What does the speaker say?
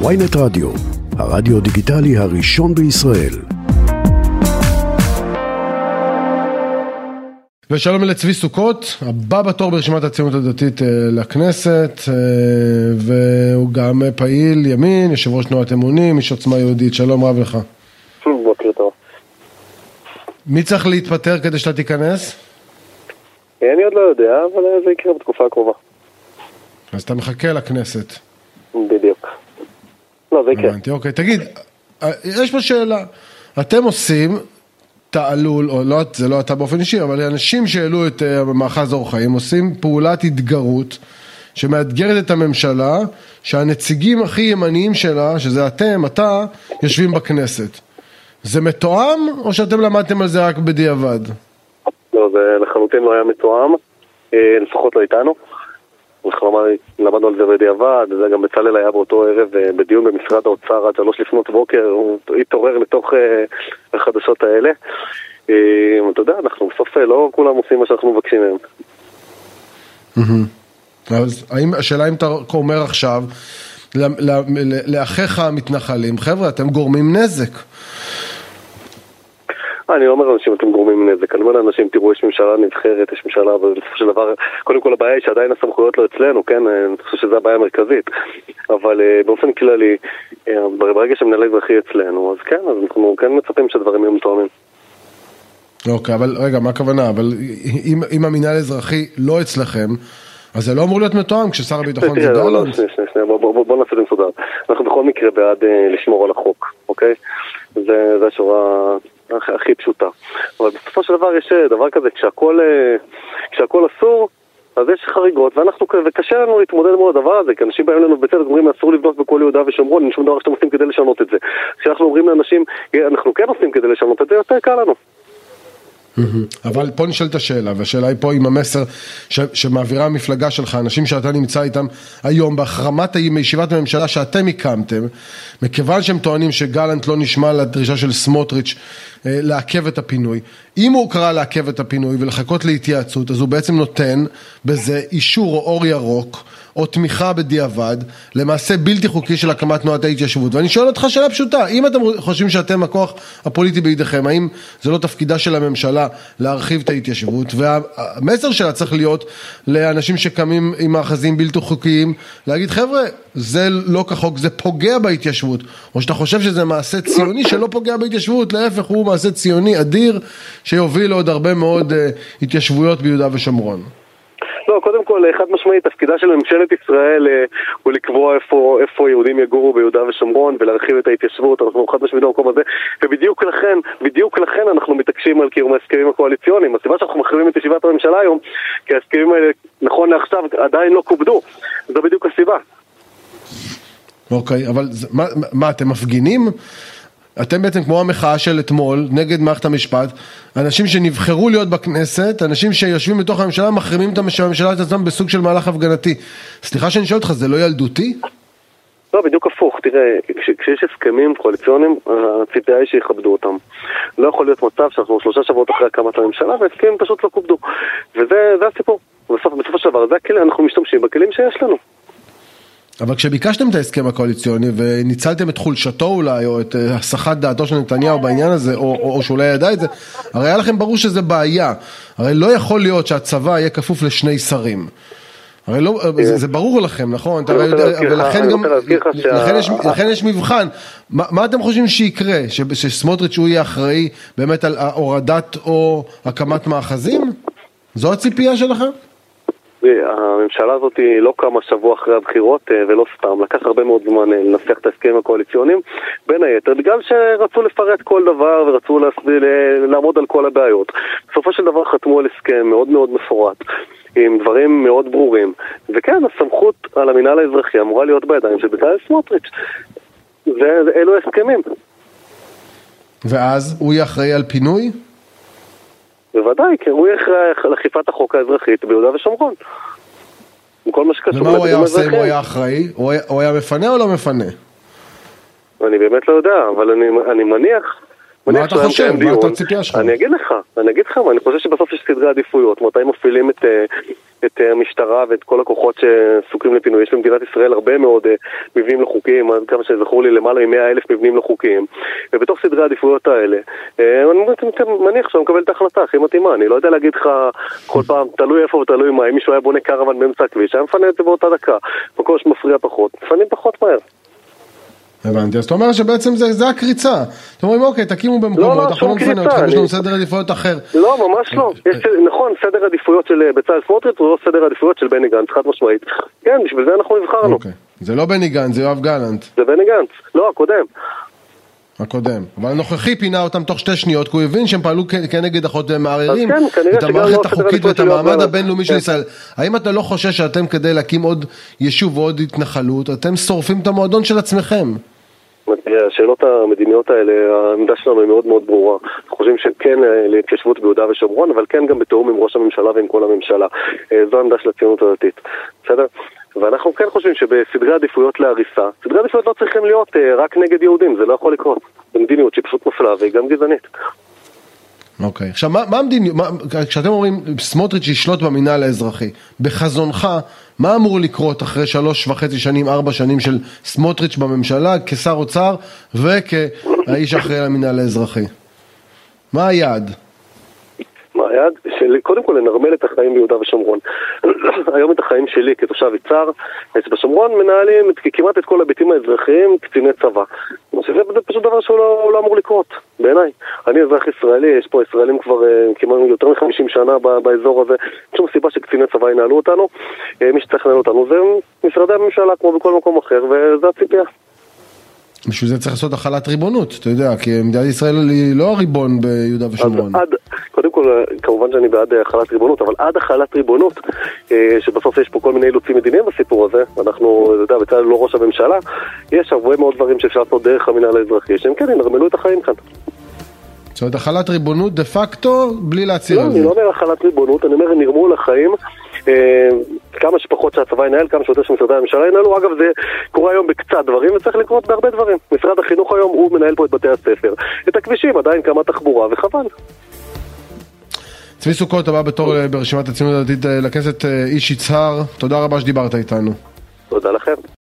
ויינט רדיו, הרדיו דיגיטלי הראשון בישראל. ושלום לצבי סוכות, הבא בתור ברשימת הציונות הדתית אה, לכנסת, אה, והוא גם פעיל ימין, יושב ראש תנועת אמונים, איש עוצמה יהודית, שלום רב לך. בוקר טוב. מי צריך להתפטר כדי שאתה תיכנס? אני עוד לא יודע, אבל זה יקרה בתקופה הקרובה. אז אתה מחכה לכנסת. בדיוק. לא, זה יקרה. הבנתי, אוקיי. תגיד, אה, יש פה שאלה. אתם עושים תעלול, או לא, זה לא אתה באופן אישי, אבל אנשים שהעלו את uh, מאחז אור חיים עושים פעולת התגרות שמאתגרת את הממשלה, שהנציגים הכי ימניים שלה, שזה אתם, אתה, יושבים בכנסת. זה מתואם, או שאתם למדתם על זה רק בדיעבד? לא, זה לחלוטין לא היה מתואם, אה, לפחות לא איתנו. אנחנו למדנו על זה בדיעבד, זה גם בצלאל היה באותו ערב אה, בדיון במשרד האוצר עד שלוש לפנות בוקר, הוא התעורר לתוך אה, החדשות האלה. אתה יודע, אנחנו בסוף לא כולם עושים מה שאנחנו מבקשים מהם. אז האם, השאלה אם אתה אומר עכשיו לאחיך המתנחלים, חבר'ה, אתם גורמים נזק. אני לא אומר לאנשים אתם גורמים נזק, אני אומר לאנשים תראו יש ממשלה נבחרת, יש ממשלה, אבל בסופו של דבר, קודם כל הבעיה היא שעדיין הסמכויות לא אצלנו, כן, אני חושב שזו הבעיה המרכזית, אבל uh, באופן כללי, uh, ברגע שמנהל אזרחי אצלנו, אז כן, אז אנחנו כן מצפים שהדברים יהיו מתואמים. אוקיי, אבל רגע, מה הכוונה? אבל אם, אם המנהל האזרחי לא אצלכם, אז זה לא אמור להיות מתואם כששר הביטחון זה גלנט? לא, שנייה, בוא נעשה את זה מסודר. אנחנו בכל מקרה בעד uh, לשמור על החוק, אוקיי? זה השורה הכי פשוטה. אבל בסופו של דבר יש אה, דבר כזה, כשהכול, אה, כשהכול אסור, אז יש חריגות, ואנחנו, וקשה לנו להתמודד מול הדבר הזה, כי אנשים באים אלינו בצדק אומרים אסור לבנות בכל יהודה ושומרון, אין שום דבר שאתם עושים כדי לשנות את זה. כשאנחנו אומרים לאנשים, אנחנו כן עושים כדי לשנות את זה, יותר קל לנו. אבל פה נשאלת השאלה, והשאלה היא פה עם המסר ש, שמעבירה המפלגה שלך, אנשים שאתה נמצא איתם היום בהחרמת ישיבת הממשלה שאתם הקמתם, מכיוון שהם טוענים שגלנט לא נשמע לדרישה של סמוטריץ' לעכב את הפינוי. אם הוא קרא לעכב את הפינוי ולחכות להתייעצות, אז הוא בעצם נותן בזה אישור או אור ירוק. או תמיכה בדיעבד, למעשה בלתי חוקי של הקמת תנועת ההתיישבות. ואני שואל אותך שאלה פשוטה, אם אתם חושבים שאתם הכוח הפוליטי בידיכם, האם זה לא תפקידה של הממשלה להרחיב את ההתיישבות? והמסר שלה צריך להיות לאנשים שקמים עם מאחזים בלתי חוקיים, להגיד חבר'ה, זה לא כחוק, זה פוגע בהתיישבות. או שאתה חושב שזה מעשה ציוני שלא פוגע בהתיישבות, להפך הוא מעשה ציוני אדיר שיוביל לעוד הרבה מאוד uh, התיישבויות ביהודה ושומרון. לא, קודם כל, חד משמעית, תפקידה של ממשלת ישראל אה, הוא לקבוע איפה, איפה יהודים יגורו ביהודה ושומרון ולהרחיב את ההתיישבות, אנחנו חד משמעית במקום הזה, ובדיוק לכן, בדיוק לכן אנחנו מתעקשים על קיום ההסכמים הקואליציוניים. הסיבה שאנחנו מחריבים את ישיבת הממשלה היום, כי ההסכמים האלה, נכון לעכשיו, עדיין לא כובדו. זו בדיוק הסיבה. אוקיי, אבל מה, מה אתם מפגינים? אתם בעצם כמו המחאה של אתמול נגד מערכת המשפט, אנשים שנבחרו להיות בכנסת, אנשים שיושבים בתוך הממשלה מחרימים את הממשלה את עצמם בסוג של מהלך הפגנתי. סליחה שאני שואל אותך, זה לא ילדותי? לא, בדיוק הפוך. תראה, כש, כשיש הסכמים קואליציוניים, הציפייה היא שיכבדו אותם. לא יכול להיות מצב שאנחנו שלושה שבועות אחרי הקמת הממשלה והסכמים פשוט לא כובדו. וזה הסיפור. בסופו של דבר, זה הכלים, אנחנו משתמשים בכלים שיש לנו. אבל כשביקשתם את ההסכם הקואליציוני וניצלתם את חולשתו אולי, או את אה, הסחת דעתו של נתניהו בעניין הזה, או, או, או שאולי ידע את זה, הרי היה לכם ברור שזה בעיה. הרי לא יכול להיות שהצבא יהיה כפוף לשני שרים. הרי לא, אה, זה, זה ברור לכם, נכון? אתה יודע, ולכן גם, לכן יש, מבחן. מה, מה אתם חושבים שיקרה? שסמוטריץ' הוא יהיה אחראי באמת על הורדת או הקמת מאחזים? זו הציפייה שלכם? הממשלה הזאת לא קמה שבוע אחרי הבחירות אה, ולא סתם, לקח הרבה מאוד זמן אה, לנסח את ההסכמים הקואליציוניים בין היתר בגלל שרצו לפרט כל דבר ורצו לעמוד על כל הבעיות. בסופו של דבר חתמו על הסכם מאוד מאוד מפורט עם דברים מאוד ברורים וכן, הסמכות על המינהל האזרחי אמורה להיות בידיים של בצלאל סמוטריץ' ואלו הסכמים. ואז הוא יהיה אחראי על פינוי? בוודאי, כי הוא אחראי לאכיפת החוק האזרחית ביהודה ושומרון. כל מה שקשור ומה הוא היה עושה אם הוא היה אחראי? הוא היה מפנה או לא מפנה? אני באמת לא יודע, אבל אני, אני מניח מה אתה חושב? מה אתה הציפייה שלך? אני אגיד לך, אני אגיד לך, אני חושב שבסוף יש סדרי עדיפויות, מתי מפעילים את... אה, אה, המשטרה ואת כל הכוחות שזקוקים לפינוי. יש במדינת ישראל הרבה מאוד אה, מבנים לא חוקיים, כמה שזכור לי למעלה מ-100 אלף מבנים לא חוקיים. ובתוך סדרי העדיפויות האלה, אני מניח שאני מקבל את ההחלטה הכי מתאימה. אני לא יודע להגיד לך כל פעם, תלוי איפה ותלוי מה, אם מישהו היה בונה קרוון באמצע הכביש, היה מפנה את זה באותה דקה. מקום שמפריע פחות, מפנים פחות מהר. הבנתי, אז אתה אומר שבעצם זה, זה הקריצה. אתם אומרים, אוקיי, תקימו במקומות, לא, אנחנו לא נפנה אתכם, יש לנו סדר עדיפויות אחר. לא, ממש לא. יש, נכון, סדר עדיפויות של בצלאל סמוטריץ' הוא לא סדר עדיפויות של בני גנץ, חד משמעית. כן, בשביל זה אנחנו נבחרנו. אוקיי. זה לא בני גנץ, זה יואב גלנט. זה בני גנץ, לא, הקודם. הקודם. אבל הנוכחי פינה אותם תוך שתי שניות, כי הוא הבין שהם פעלו כנגד והם מערערים כן, את המערכת החוקית ואת המעמד הבינלאומי של ישראל. האם אתה לא חושש שאתם כדי להקים עוד יישוב ועוד התנחלות, אתם שורפים את המועדון של עצמכם? השאלות המדיניות האלה, העמדה שלנו היא מאוד מאוד ברורה. אנחנו חושבים שכן אה, להתיישבות ביהודה ושומרון, אבל כן גם בתיאום עם ראש הממשלה ועם כל הממשלה. אה, זו העמדה של הציונות הדתית, בסדר? ואנחנו כן חושבים שבסדרי עדיפויות להריסה, סדרי עדיפויות לא צריכים להיות אה, רק נגד יהודים, זה לא יכול לקרות. זו מדיניות שהיא פשוט מפלה והיא גם גזענית. אוקיי, okay. עכשיו מה, מה המדיניות, כשאתם אומרים סמוטריץ' ישלוט במינהל האזרחי, בחזונך, מה אמור לקרות אחרי שלוש וחצי שנים, ארבע שנים של סמוטריץ' בממשלה, כשר אוצר וכאיש אחראי למינהל האזרחי? מה היעד? מה היעד? של קודם כל לנרמל את החיים ביהודה ושומרון. היום את החיים שלי כתושב יצהר, בשומרון מנהלים את, כמעט את כל ההיבטים האזרחיים קציני צבא. זה פשוט דבר שהוא לא, לא אמור לקרות, בעיניי. אני אזרח ישראלי, יש פה ישראלים כבר אה, כמעט יותר מ-50 שנה באזור הזה, אין שום סיבה שקציני צבא ינהלו אותנו. אה, מי שצריך לנהל אותנו זה משרדי הממשלה כמו בכל מקום אחר, וזו הציפייה. בשביל זה צריך לעשות החלת ריבונות, אתה יודע, כי מדינת ישראל היא לא הריבון ביהודה ושומרון. עד, קודם כל, כמובן שאני בעד החלת ריבונות, אבל עד החלת ריבונות, אה, שבסוף יש פה כל מיני אילוצים מדיניים בסיפור הזה, אנחנו, אתה יודע, בצלאל לא ראש הממשלה, יש הרבה מאוד דברים שאפשר לעשות דרך המינהל האזרחי, שהם כן ינרמלו את החיים כאן. זאת אומרת, החלת ריבונות דה פקטו, בלי להצהיר לא, על זה. לא, אני לא אומר החלת ריבונות, אני אומר נרמול החיים. אה, כמה שפחות שהצבא ינהל, כמה שיותר שמשרדי הממשלה ינהלו. אגב, זה קורה היום בקצת דברים וצריך לקרות בהרבה דברים. משרד החינוך היום, הוא מנהל פה את בתי הספר. את הכבישים, עדיין כמה תחבורה, וחבל. צבי סוכות הבא בתור אה, ברשימת הציונות הדתית אה, לכנסת איש יצהר, תודה רבה שדיברת איתנו. תודה לכם.